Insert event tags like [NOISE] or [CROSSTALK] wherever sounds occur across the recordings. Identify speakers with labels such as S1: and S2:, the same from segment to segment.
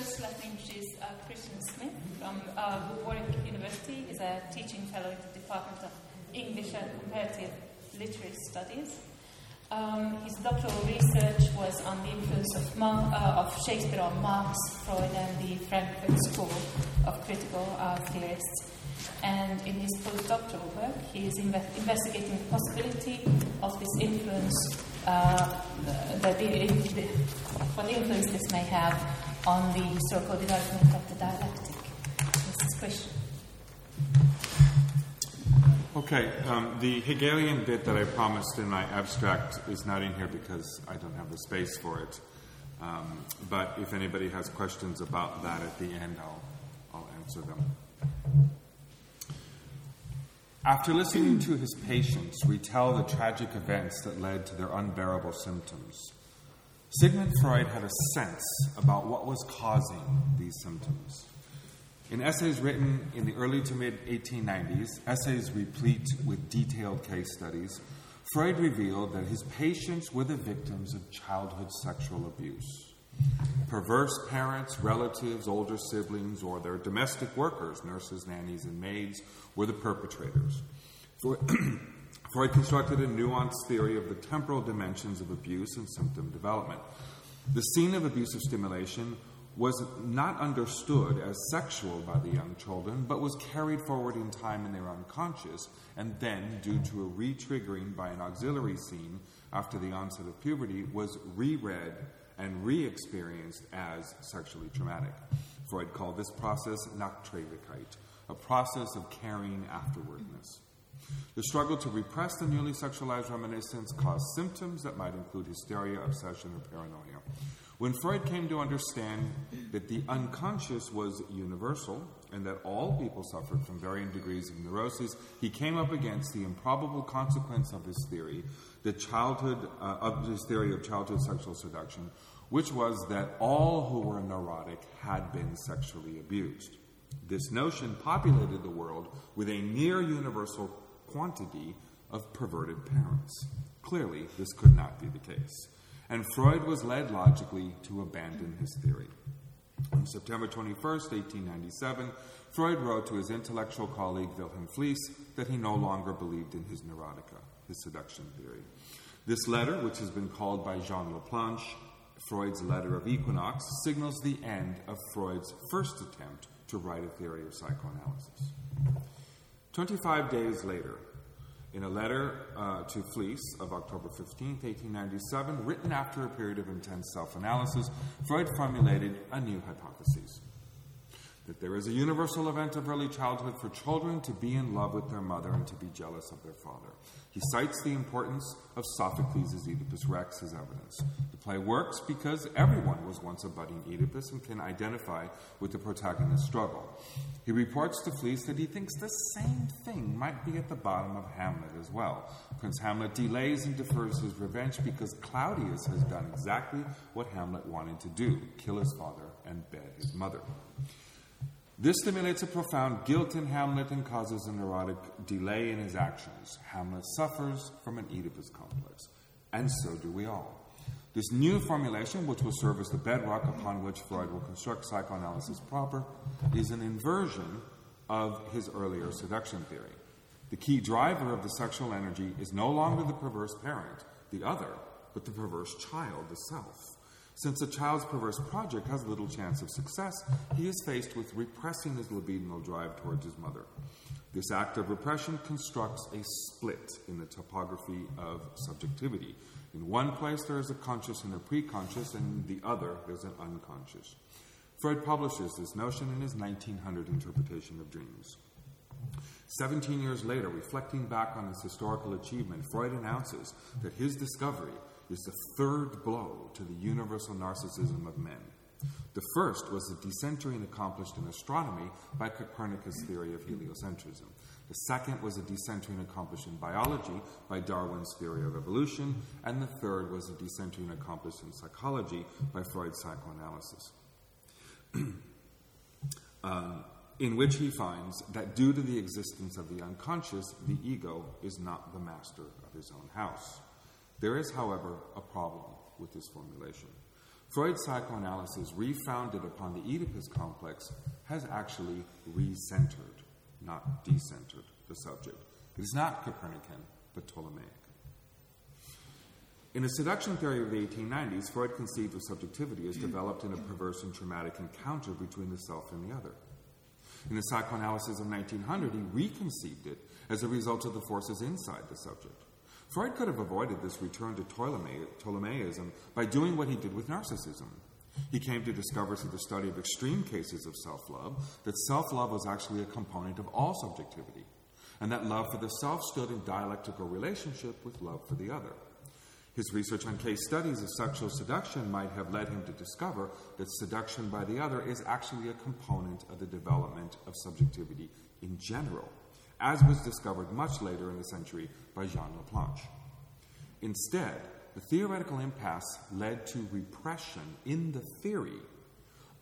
S1: first, let me introduce uh, Christian Smith from uh, Warwick University. He's a teaching fellow at the Department of English and Comparative Literary Studies. Um, his doctoral research was on the influence of, uh, of Shakespeare on Marx, Freud, and the Frankfurt School of Critical uh, Theorists. And in his postdoctoral work, he is inve- investigating the possibility of this influence, uh, the, the, the, what influence this may have on the historical development of the dialectic. Is Christian.
S2: Okay, um, the Hegelian bit that I promised in my abstract is not in here because I don't have the space for it. Um, but if anybody has questions about that at the end, I'll, I'll answer them. After listening to his patients retell the tragic events that led to their unbearable symptoms, Sigmund Freud had a sense about what was causing these symptoms. In essays written in the early to mid 1890s, essays replete with detailed case studies, Freud revealed that his patients were the victims of childhood sexual abuse. Perverse parents, relatives, older siblings, or their domestic workers, nurses, nannies, and maids, were the perpetrators. [CLEARS THROAT] Freud constructed a nuanced theory of the temporal dimensions of abuse and symptom development. The scene of abusive stimulation was not understood as sexual by the young children, but was carried forward in time in their unconscious, and then, due to a re triggering by an auxiliary scene after the onset of puberty, was reread and re experienced as sexually traumatic. Freud called this process Nachträglichkeit, a process of carrying afterwardness. The struggle to repress the newly sexualized reminiscence caused symptoms that might include hysteria, obsession, or paranoia. When Freud came to understand that the unconscious was universal and that all people suffered from varying degrees of neuroses, he came up against the improbable consequence of his theory, the childhood uh, of his theory of childhood sexual seduction, which was that all who were neurotic had been sexually abused. This notion populated the world with a near universal quantity of perverted parents. Clearly, this could not be the case, and Freud was led logically to abandon his theory. On September 21, 1897, Freud wrote to his intellectual colleague Wilhelm Fliess that he no longer believed in his neurotica, his seduction theory. This letter, which has been called by Jean Laplanche Freud's letter of equinox, signals the end of Freud's first attempt to write a theory of psychoanalysis. 25 days later, in a letter uh, to Fliess of October 15, 1897, written after a period of intense self analysis, Freud formulated a new hypothesis that there is a universal event of early childhood for children to be in love with their mother and to be jealous of their father. He cites the importance of Sophocles' Oedipus Rex as evidence. The play works because everyone was once a budding Oedipus and can identify with the protagonist's struggle. He reports to Fliess that he thinks the same thing might be at the bottom of Hamlet as well. Prince Hamlet delays and defers his revenge because Claudius has done exactly what Hamlet wanted to do kill his father and bed his mother. This stimulates a profound guilt in Hamlet and causes a neurotic delay in his actions. Hamlet suffers from an Oedipus complex, and so do we all. This new formulation, which will serve as the bedrock upon which Freud will construct psychoanalysis proper, is an inversion of his earlier seduction theory. The key driver of the sexual energy is no longer the perverse parent, the other, but the perverse child, the self. Since a child's perverse project has little chance of success, he is faced with repressing his libidinal drive towards his mother. This act of repression constructs a split in the topography of subjectivity. In one place, there is a conscious and a preconscious, and in the other, there's an unconscious. Freud publishes this notion in his 1900 interpretation of dreams. Seventeen years later, reflecting back on his historical achievement, Freud announces that his discovery is the third blow to the universal narcissism of men. The first was the decentering accomplished in astronomy by Copernicus' theory of heliocentrism. The second was the decentering accomplished in biology by Darwin's theory of evolution. And the third was the decentering accomplished in psychology by Freud's psychoanalysis, [CLEARS THROAT] um, in which he finds that due to the existence of the unconscious, the ego is not the master of his own house. There is, however, a problem with this formulation. Freud's psychoanalysis, refounded upon the Oedipus complex, has actually recentered, not decentered, the subject. It is not Copernican, but Ptolemaic. In the seduction theory of the 1890s, Freud conceived of subjectivity as developed in a perverse and traumatic encounter between the self and the other. In the psychoanalysis of 1900, he reconceived it as a result of the forces inside the subject. Freud could have avoided this return to Ptolemaism by doing what he did with narcissism. He came to discover through the study of extreme cases of self love that self love was actually a component of all subjectivity, and that love for the self stood in dialectical relationship with love for the other. His research on case studies of sexual seduction might have led him to discover that seduction by the other is actually a component of the development of subjectivity in general, as was discovered much later in the century by Jean Laplanche. Instead, the theoretical impasse led to repression in the theory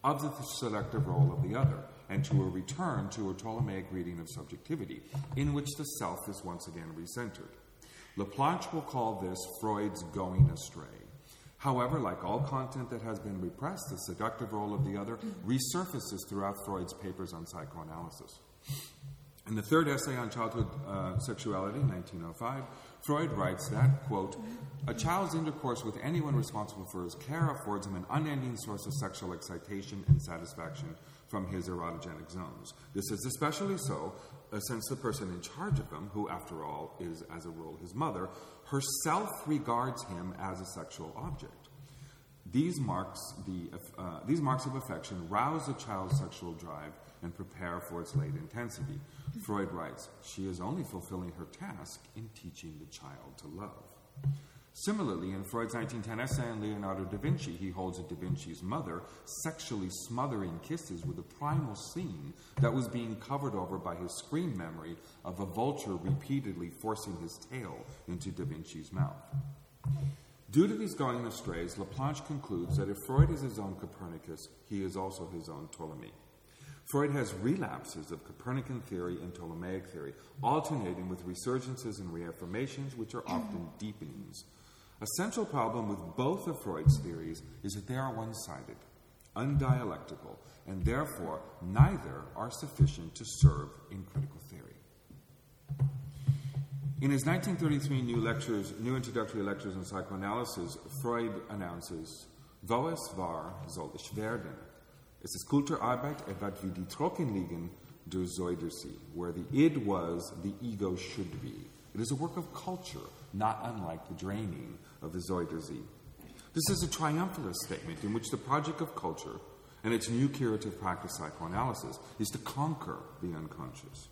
S2: of the seductive role of the other and to a return to a Ptolemaic reading of subjectivity, in which the self is once again recentered. Laplanche will call this Freud's going astray. However, like all content that has been repressed, the seductive role of the other resurfaces throughout Freud's papers on psychoanalysis. In the third essay on childhood uh, sexuality, 1905, Freud writes that, quote, a child's intercourse with anyone responsible for his care affords him an unending source of sexual excitation and satisfaction from his erotogenic zones. This is especially so uh, since the person in charge of him, who after all is, as a rule, his mother, herself regards him as a sexual object. These marks, the, uh, these marks of affection rouse a child's sexual drive and prepare for its late intensity. Freud writes, she is only fulfilling her task in teaching the child to love. Similarly, in Freud's 1910 essay on Leonardo da Vinci, he holds a da Vinci's mother sexually smothering kisses with a primal scene that was being covered over by his screen memory of a vulture repeatedly forcing his tail into da Vinci's mouth. Due to these going astrays, Laplanche concludes that if Freud is his own Copernicus, he is also his own Ptolemy. Freud has relapses of Copernican theory and Ptolemaic theory, alternating with resurgences and reaffirmations, which are often [CLEARS THROAT] deepenings a central problem with both of Freud's theories is that they are one sided, undialectical, and therefore neither are sufficient to serve in critical theory. In his 1933 new lectures, new introductory lectures on psychoanalysis, Freud announces, Wo es war, soll ich werden. Es ist Kulturarbeit etwas wie die Trockenliegen der Zuiderzee, where the id was, the ego should be. It is a work of culture, not unlike the draining of the Zuiderzee. This is a triumphalist statement in which the project of culture and its new curative practice, psychoanalysis, is to conquer the unconscious.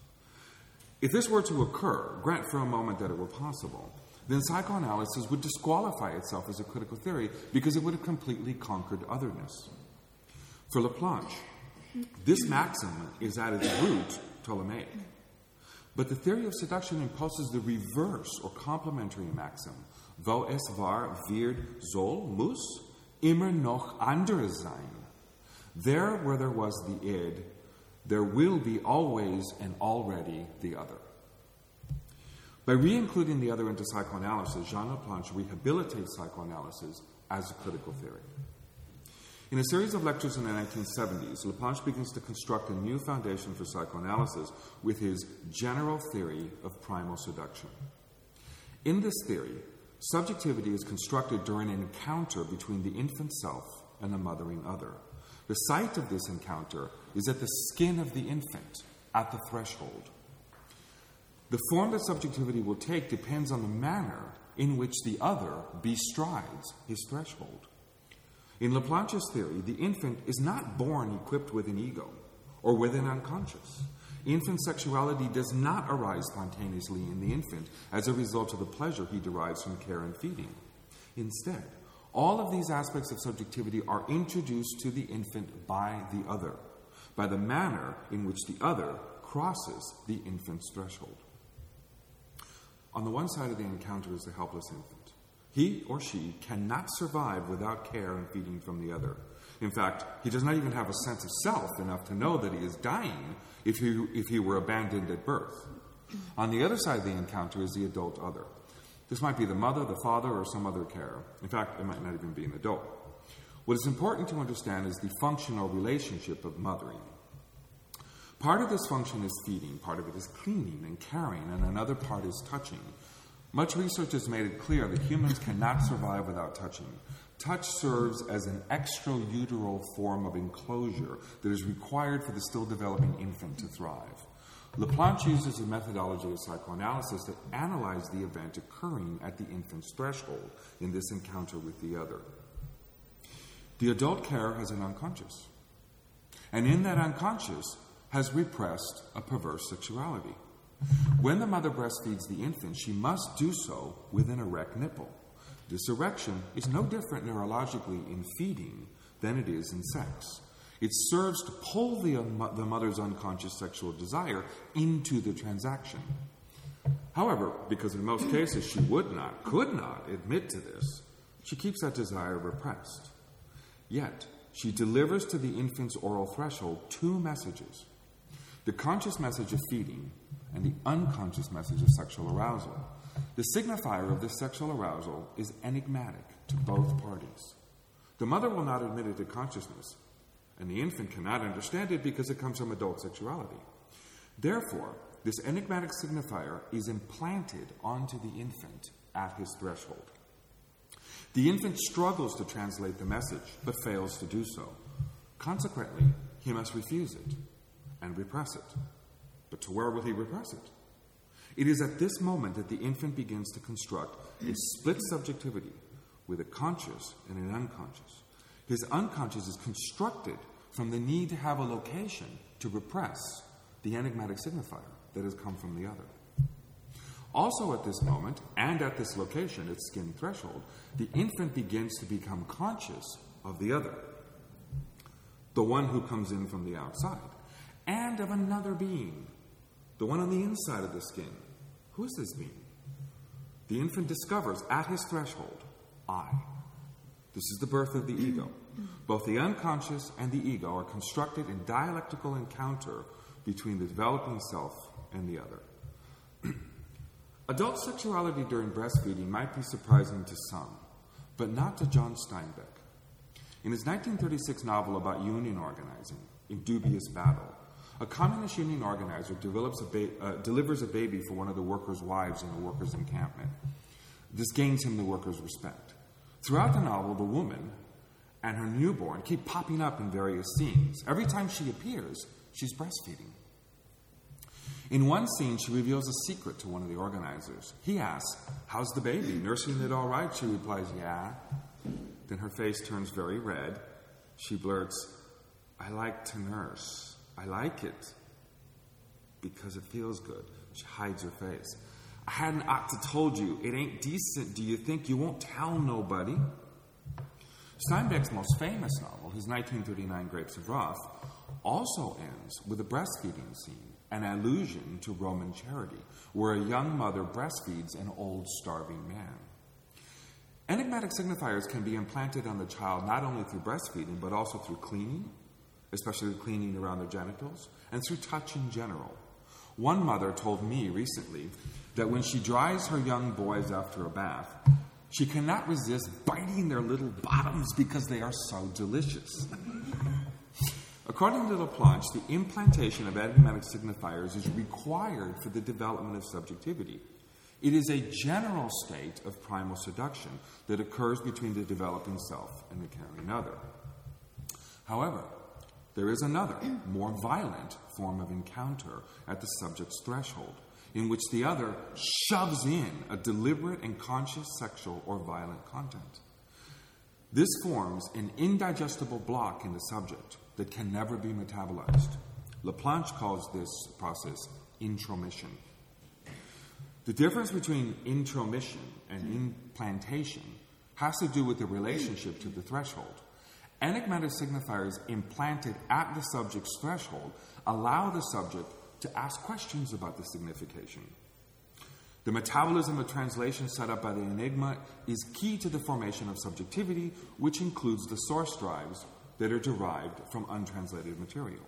S2: If this were to occur, grant for a moment that it were possible, then psychoanalysis would disqualify itself as a critical theory because it would have completely conquered otherness. For Laplanche, this maxim is at its root Ptolemaic. But the theory of seduction imposes the reverse or complementary maxim wo es war, wird, soll, muss, immer noch anderes sein. There where there was the id, there will be always and already the other. By re-including the other into psychoanalysis, Jean Laplanche rehabilitates psychoanalysis as a critical theory. In a series of lectures in the 1970s, Laplanche begins to construct a new foundation for psychoanalysis with his general theory of primal seduction. In this theory, Subjectivity is constructed during an encounter between the infant self and the mothering other. The site of this encounter is at the skin of the infant, at the threshold. The form that subjectivity will take depends on the manner in which the other bestrides his threshold. In Laplanche's theory, the infant is not born equipped with an ego or with an unconscious. Infant sexuality does not arise spontaneously in the infant as a result of the pleasure he derives from care and feeding. Instead, all of these aspects of subjectivity are introduced to the infant by the other, by the manner in which the other crosses the infant's threshold. On the one side of the encounter is the helpless infant. He or she cannot survive without care and feeding from the other. In fact, he does not even have a sense of self enough to know that he is dying if he, if he were abandoned at birth. On the other side of the encounter is the adult other. This might be the mother, the father, or some other carer. In fact, it might not even be an adult. What is important to understand is the functional relationship of mothering. Part of this function is feeding, part of it is cleaning and caring, and another part is touching. Much research has made it clear that humans cannot survive without touching. Touch serves as an extrauteral form of enclosure that is required for the still developing infant to thrive. Laplanche uses a methodology of psychoanalysis to analyze the event occurring at the infant's threshold in this encounter with the other. The adult carer has an unconscious, and in that unconscious has repressed a perverse sexuality. When the mother breastfeeds the infant, she must do so with an erect nipple. This erection is no different neurologically in feeding than it is in sex. It serves to pull the, um, the mother's unconscious sexual desire into the transaction. However, because in most cases she would not, could not admit to this, she keeps that desire repressed. Yet, she delivers to the infant's oral threshold two messages the conscious message of feeding and the unconscious message of sexual arousal. The signifier of this sexual arousal is enigmatic to both parties. The mother will not admit it to consciousness, and the infant cannot understand it because it comes from adult sexuality. Therefore, this enigmatic signifier is implanted onto the infant at his threshold. The infant struggles to translate the message, but fails to do so. Consequently, he must refuse it and repress it. But to where will he repress it? It is at this moment that the infant begins to construct a split subjectivity with a conscious and an unconscious. His unconscious is constructed from the need to have a location to repress the enigmatic signifier that has come from the other. Also, at this moment, and at this location, its skin threshold, the infant begins to become conscious of the other, the one who comes in from the outside, and of another being, the one on the inside of the skin. Who is this being? The infant discovers at his threshold, I. This is the birth of the ego. Both the unconscious and the ego are constructed in dialectical encounter between the developing self and the other. [CLEARS THROAT] Adult sexuality during breastfeeding might be surprising to some, but not to John Steinbeck. In his 1936 novel about union organizing, In Dubious Battle, a communist union organizer a ba- uh, delivers a baby for one of the workers' wives in a workers' encampment. This gains him the workers' respect. Throughout the novel, the woman and her newborn keep popping up in various scenes. Every time she appears, she's breastfeeding. In one scene, she reveals a secret to one of the organizers. He asks, How's the baby? Nursing it all right? She replies, Yeah. Then her face turns very red. She blurts, I like to nurse. I like it because it feels good. She hides her face. Hadn't ought to told you. It ain't decent. Do you think you won't tell nobody? Steinbeck's most famous novel, his 1939 Grapes of Wrath, also ends with a breastfeeding scene, an allusion to Roman charity, where a young mother breastfeeds an old starving man. Enigmatic signifiers can be implanted on the child not only through breastfeeding, but also through cleaning, especially cleaning around their genitals, and through touch in general. One mother told me recently that when she dries her young boys after a bath, she cannot resist biting their little bottoms because they are so delicious. According to Laplanche, the implantation of enigmatic signifiers is required for the development of subjectivity. It is a general state of primal seduction that occurs between the developing self and the caring other. However, there is another, more violent form of encounter at the subject's threshold, in which the other shoves in a deliberate and conscious sexual or violent content. This forms an indigestible block in the subject that can never be metabolized. Laplanche calls this process intromission. The difference between intromission and implantation has to do with the relationship to the threshold. Enigmatic signifiers implanted at the subject's threshold allow the subject to ask questions about the signification. The metabolism of translation set up by the enigma is key to the formation of subjectivity, which includes the source drives that are derived from untranslated material.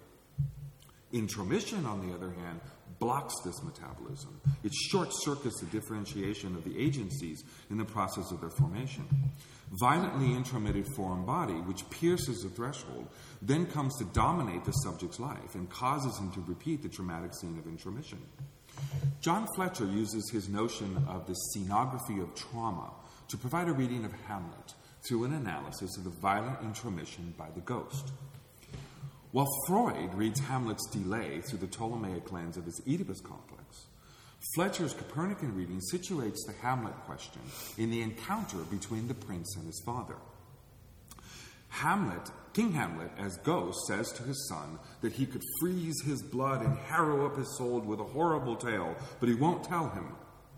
S2: Intromission, on the other hand, blocks this metabolism. It short circuits the differentiation of the agencies in the process of their formation. Violently intromitted foreign body, which pierces the threshold, then comes to dominate the subject's life and causes him to repeat the traumatic scene of intromission. John Fletcher uses his notion of the scenography of trauma to provide a reading of Hamlet through an analysis of the violent intromission by the ghost. While Freud reads Hamlet's delay through the Ptolemaic lens of his Oedipus complex, Fletcher's Copernican reading situates the Hamlet question in the encounter between the prince and his father. Hamlet, King Hamlet, as ghost, says to his son that he could freeze his blood and harrow up his soul with a horrible tale, but he won't tell him.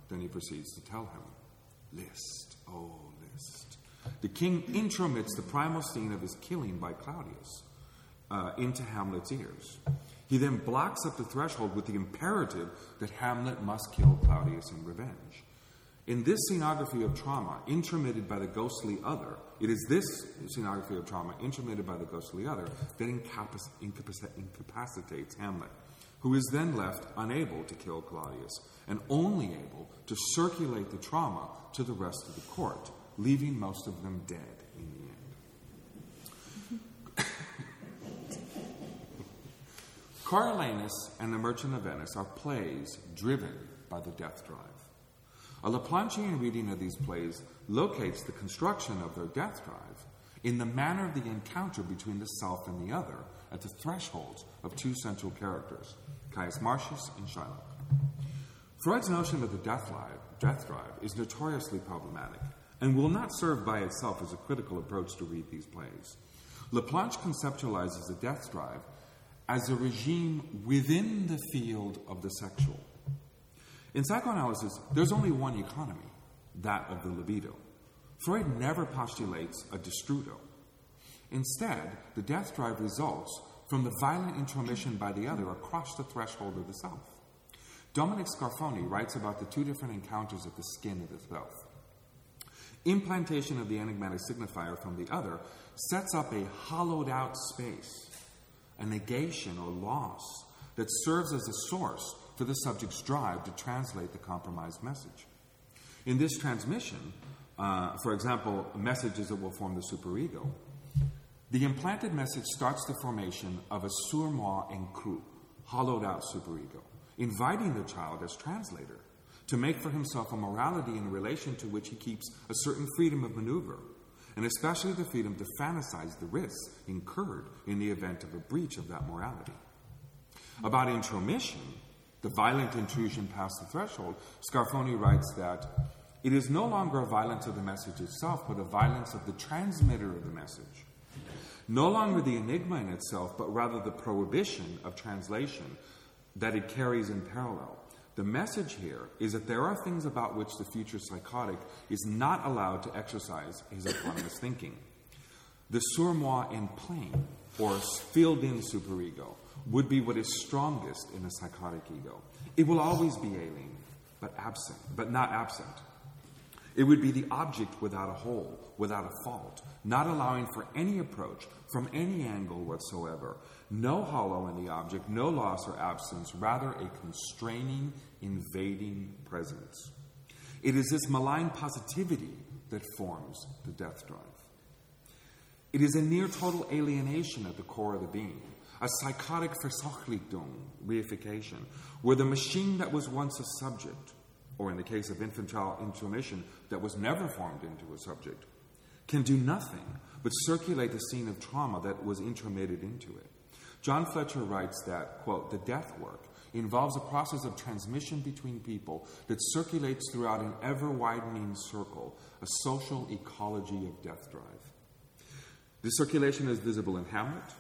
S2: Then he proceeds to tell him, List, oh, list. The king intromits the primal scene of his killing by Claudius uh, into Hamlet's ears. He then blocks up the threshold with the imperative that Hamlet must kill Claudius in revenge. In this scenography of trauma, intromitted by the ghostly other, it is this scenography of trauma, intromitted by the ghostly other, that incapac- incapac- incapacitates Hamlet, who is then left unable to kill Claudius and only able to circulate the trauma to the rest of the court, leaving most of them dead in the Coriolanus and The Merchant of Venice are plays driven by the death drive. A Laplanchian reading of these plays locates the construction of their death drive in the manner of the encounter between the self and the other at the thresholds of two central characters, Caius Marcius and Shylock. Freud's notion of the death drive, death drive is notoriously problematic and will not serve by itself as a critical approach to read these plays. Laplanche conceptualizes the death drive as a regime within the field of the sexual. In psychoanalysis, there's only one economy, that of the libido. Freud never postulates a destrudo. Instead, the death drive results from the violent intromission by the other across the threshold of the self. Dominique Scarfone writes about the two different encounters of the skin of the self. Implantation of the enigmatic signifier from the other sets up a hollowed out space a negation or loss that serves as a source for the subject's drive to translate the compromised message. In this transmission, uh, for example, messages that will form the superego, the implanted message starts the formation of a surmoi en creux, hollowed out superego, inviting the child as translator to make for himself a morality in relation to which he keeps a certain freedom of maneuver and especially the freedom to fantasize the risks incurred in the event of a breach of that morality. About intromission, the violent intrusion past the threshold, Scarfone writes that it is no longer a violence of the message itself, but a violence of the transmitter of the message. No longer the enigma in itself, but rather the prohibition of translation that it carries in parallel. The message here is that there are things about which the future psychotic is not allowed to exercise his autonomous thinking. The sur-moi en plein, or filled in superego, would be what is strongest in a psychotic ego. It will always be alien, but absent, but not absent. It would be the object without a hole, without a fault, not allowing for any approach from any angle whatsoever, no hollow in the object, no loss or absence, rather a constraining, invading presence. It is this malign positivity that forms the death drive. It is a near total alienation at the core of the being, a psychotic Verstofflichung, reification, where the machine that was once a subject, or in the case of infantile intromission, that was never formed into a subject, can do nothing but circulate the scene of trauma that was intromitted into it. John Fletcher writes that, quote, the death work involves a process of transmission between people that circulates throughout an ever widening circle, a social ecology of death drive. This circulation is visible in Hamlet,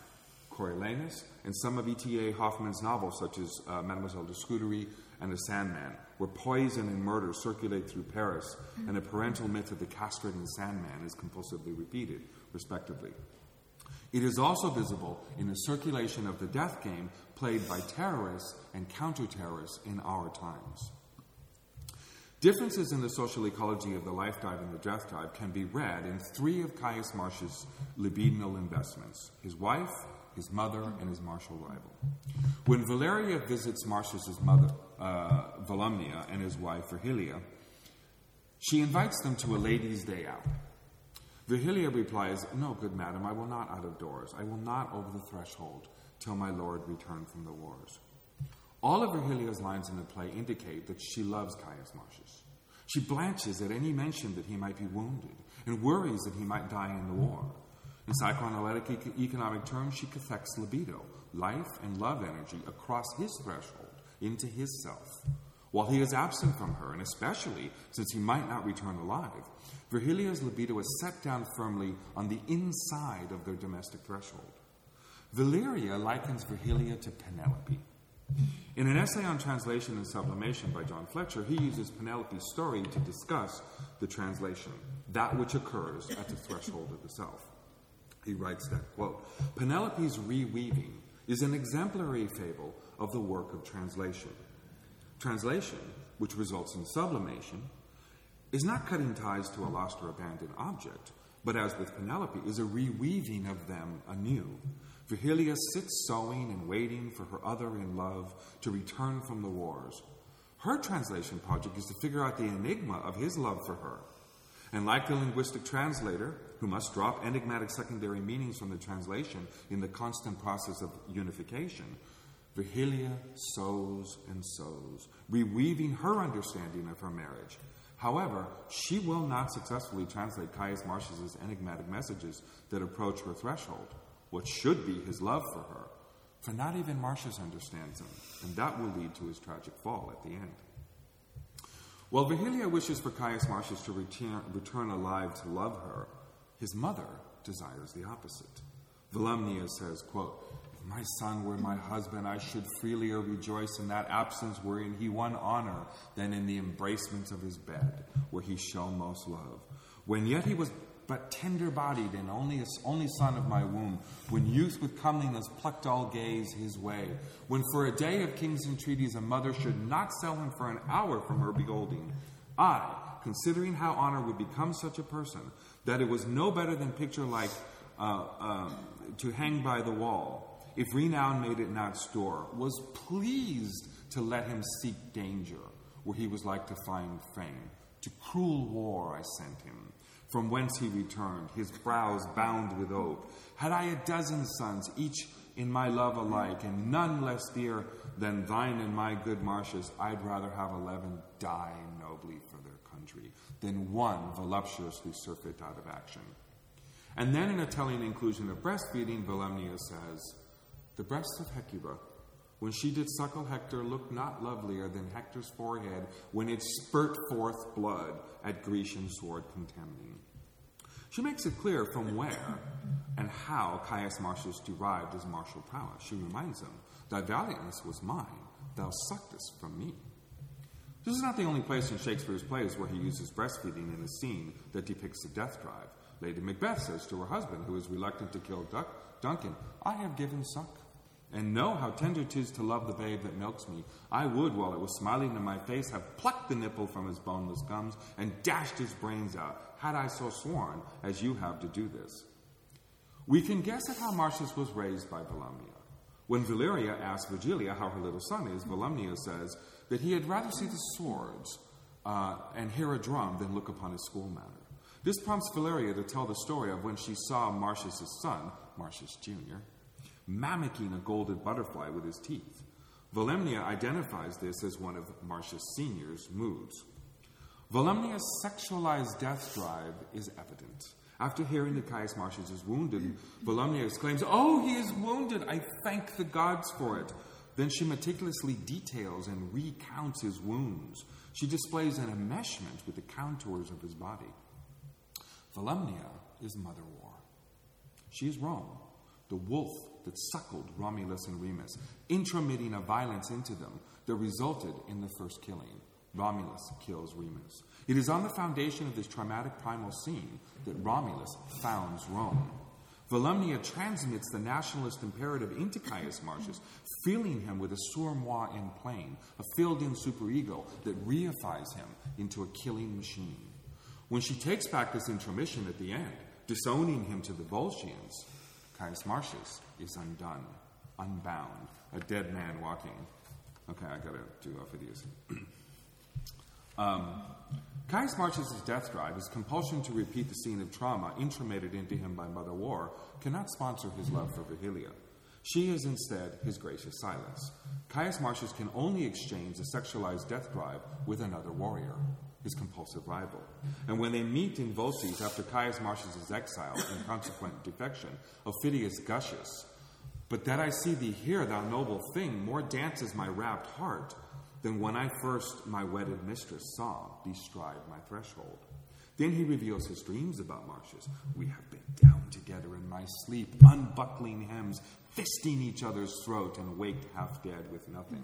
S2: Coriolanus, and some of E.T.A. Hoffmann's novels, such as uh, Mademoiselle de Scudéry and The Sandman, where poison and murder circulate through Paris, and the parental myth of the castrating Sandman is compulsively repeated, respectively. It is also visible in the circulation of the death game played by terrorists and counter terrorists in our times. Differences in the social ecology of the life drive and the death drive can be read in three of Caius Marcius's libidinal investments his wife, his mother, and his martial rival. When Valeria visits Marcius's mother, uh, Volumnia, and his wife, Virgilia, she invites them to a ladies' day out. Virgilia replies, No, good madam, I will not out of doors. I will not over the threshold till my lord return from the wars. All of Virgilia's lines in the play indicate that she loves Caius Marcius. She blanches at any mention that he might be wounded and worries that he might die in the war. In psychoanalytic economic terms, she cathects libido, life and love energy, across his threshold into his self. While he is absent from her, and especially since he might not return alive, Virgilia's libido is set down firmly on the inside of their domestic threshold. Valeria likens Virgilia to Penelope. In an essay on translation and sublimation by John Fletcher, he uses Penelope's story to discuss the translation, that which occurs at the threshold of the self. He writes that, quote, Penelope's reweaving is an exemplary fable of the work of translation. Translation, which results in sublimation, is not cutting ties to a lost or abandoned object, but as with Penelope, is a reweaving of them anew. Virgilia sits sewing and waiting for her other in love to return from the wars. Her translation project is to figure out the enigma of his love for her. And like the linguistic translator, who must drop enigmatic secondary meanings from the translation in the constant process of unification, Virgilia sews and sews, reweaving her understanding of her marriage. However, she will not successfully translate Caius Marcius's enigmatic messages that approach her threshold, what should be his love for her, for not even Marcius understands him, and that will lead to his tragic fall at the end. While Virgilia wishes for Caius Marcius to return, return alive to love her, his mother desires the opposite. Volumnia says, quote, If my son were my husband, I should freelier rejoice in that absence wherein he won honor than in the embracements of his bed, where he shone most love. When yet he was but tender bodied and only, only son of my womb, when youth with comeliness plucked all gaze his way, when for a day of king's entreaties a mother should not sell him for an hour from her beholding, I, considering how honor would become such a person, that it was no better than picture like uh, uh, to hang by the wall, if renown made it not store, was pleased to let him seek danger, where he was like to find fame. To cruel war I sent him from whence he returned, his brows bound with oak. Had I a dozen sons, each in my love alike, and none less dear than thine and my good Marcius, I'd rather have eleven die nobly for their country than one voluptuously surfeit out of action. And then, in a telling inclusion of breastfeeding, Volumnia says, The breasts of Hecuba, when she did suckle Hector, looked not lovelier than Hector's forehead when it spurt forth blood at Grecian sword contemning. She makes it clear from where and how Caius Marcius derived his martial prowess. She reminds him, Thy valiantness was mine, thou suckedst from me. This is not the only place in Shakespeare's plays where he uses breastfeeding in a scene that depicts a death drive. Lady Macbeth says to her husband, who is reluctant to kill Duck, Duncan, I have given suck and know how tender 'tis to love the babe that milks me. I would, while it was smiling in my face, have plucked the nipple from his boneless gums and dashed his brains out, had I so sworn as you have to do this. We can guess at how Marcius was raised by Volumnia. When Valeria asks Virgilia how her little son is, Volumnia says that he had rather see the swords uh, and hear a drum than look upon his school manner. This prompts Valeria to tell the story of when she saw Marcius' son, Marcius Jr., mimicking a golden butterfly with his teeth. Volumnia identifies this as one of Marcius Sr.'s moods. Volumnia's sexualized death drive is evident. After hearing that Caius Marcius is wounded, Volumnia exclaims, Oh, he is wounded! I thank the gods for it. Then she meticulously details and recounts his wounds. She displays an enmeshment with the contours of his body. Volumnia is Mother War. She is Rome, the wolf that suckled Romulus and Remus, intromitting a violence into them that resulted in the first killing. Romulus kills Remus. It is on the foundation of this traumatic primal scene that Romulus founds Rome. Volumnia transmits the nationalist imperative into Caius Marcius, filling him with a sur-moi en plein, a filled-in superego that reifies him into a killing machine. When she takes back this intromission at the end, disowning him to the Volscians, Caius Marcius is undone, unbound, a dead man walking. Okay, I gotta do Aufidius. [CLEARS THROAT] um, Caius Marcius' death drive, his compulsion to repeat the scene of trauma intromitted into him by Mother War, cannot sponsor his love for Virgilia. She is instead his gracious silence. Caius Marcius can only exchange a sexualized death drive with another warrior, his compulsive rival. And when they meet in Volsces after Caius Marcius' exile and consequent defection, Aufidius gushes, But that I see thee here, thou noble thing, more dances my rapt heart than when I first my wedded mistress saw bestride my threshold. Then he reveals his dreams about Marcius. We have been down together in my sleep, unbuckling hems, fisting each other's throat, and waked half dead with nothing.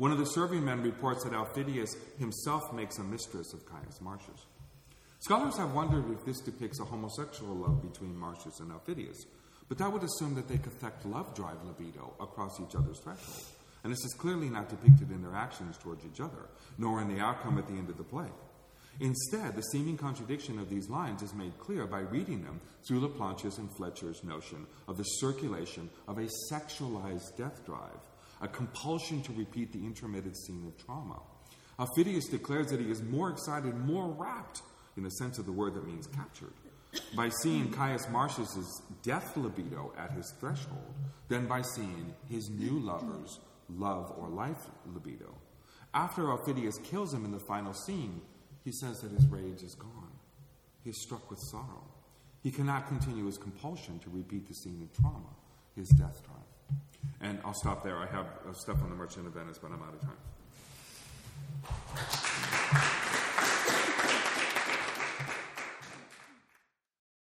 S2: One of the serving men reports that Aufidius himself makes a mistress of Caius Marcius. Scholars have wondered if this depicts a homosexual love between Marcius and Aufidius, but that would assume that they cathect love drive libido across each other's threshold. And this is clearly not depicted in their actions towards each other, nor in the outcome at the end of the play. Instead, the seeming contradiction of these lines is made clear by reading them through Laplanche's and Fletcher's notion of the circulation of a sexualized death drive, a compulsion to repeat the intromitted scene of trauma. Aufidius declares that he is more excited, more rapt, in the sense of the word that means captured, by seeing Caius Marcius' death libido at his threshold than by seeing his new lover's love or life libido. After Aufidius kills him in the final scene, he says that his rage is gone. He is struck with sorrow. He cannot continue his compulsion to repeat the scene of trauma, his death drive. And I'll stop there. I have uh, stuff on the Merchant of Venice, but I'm out of time.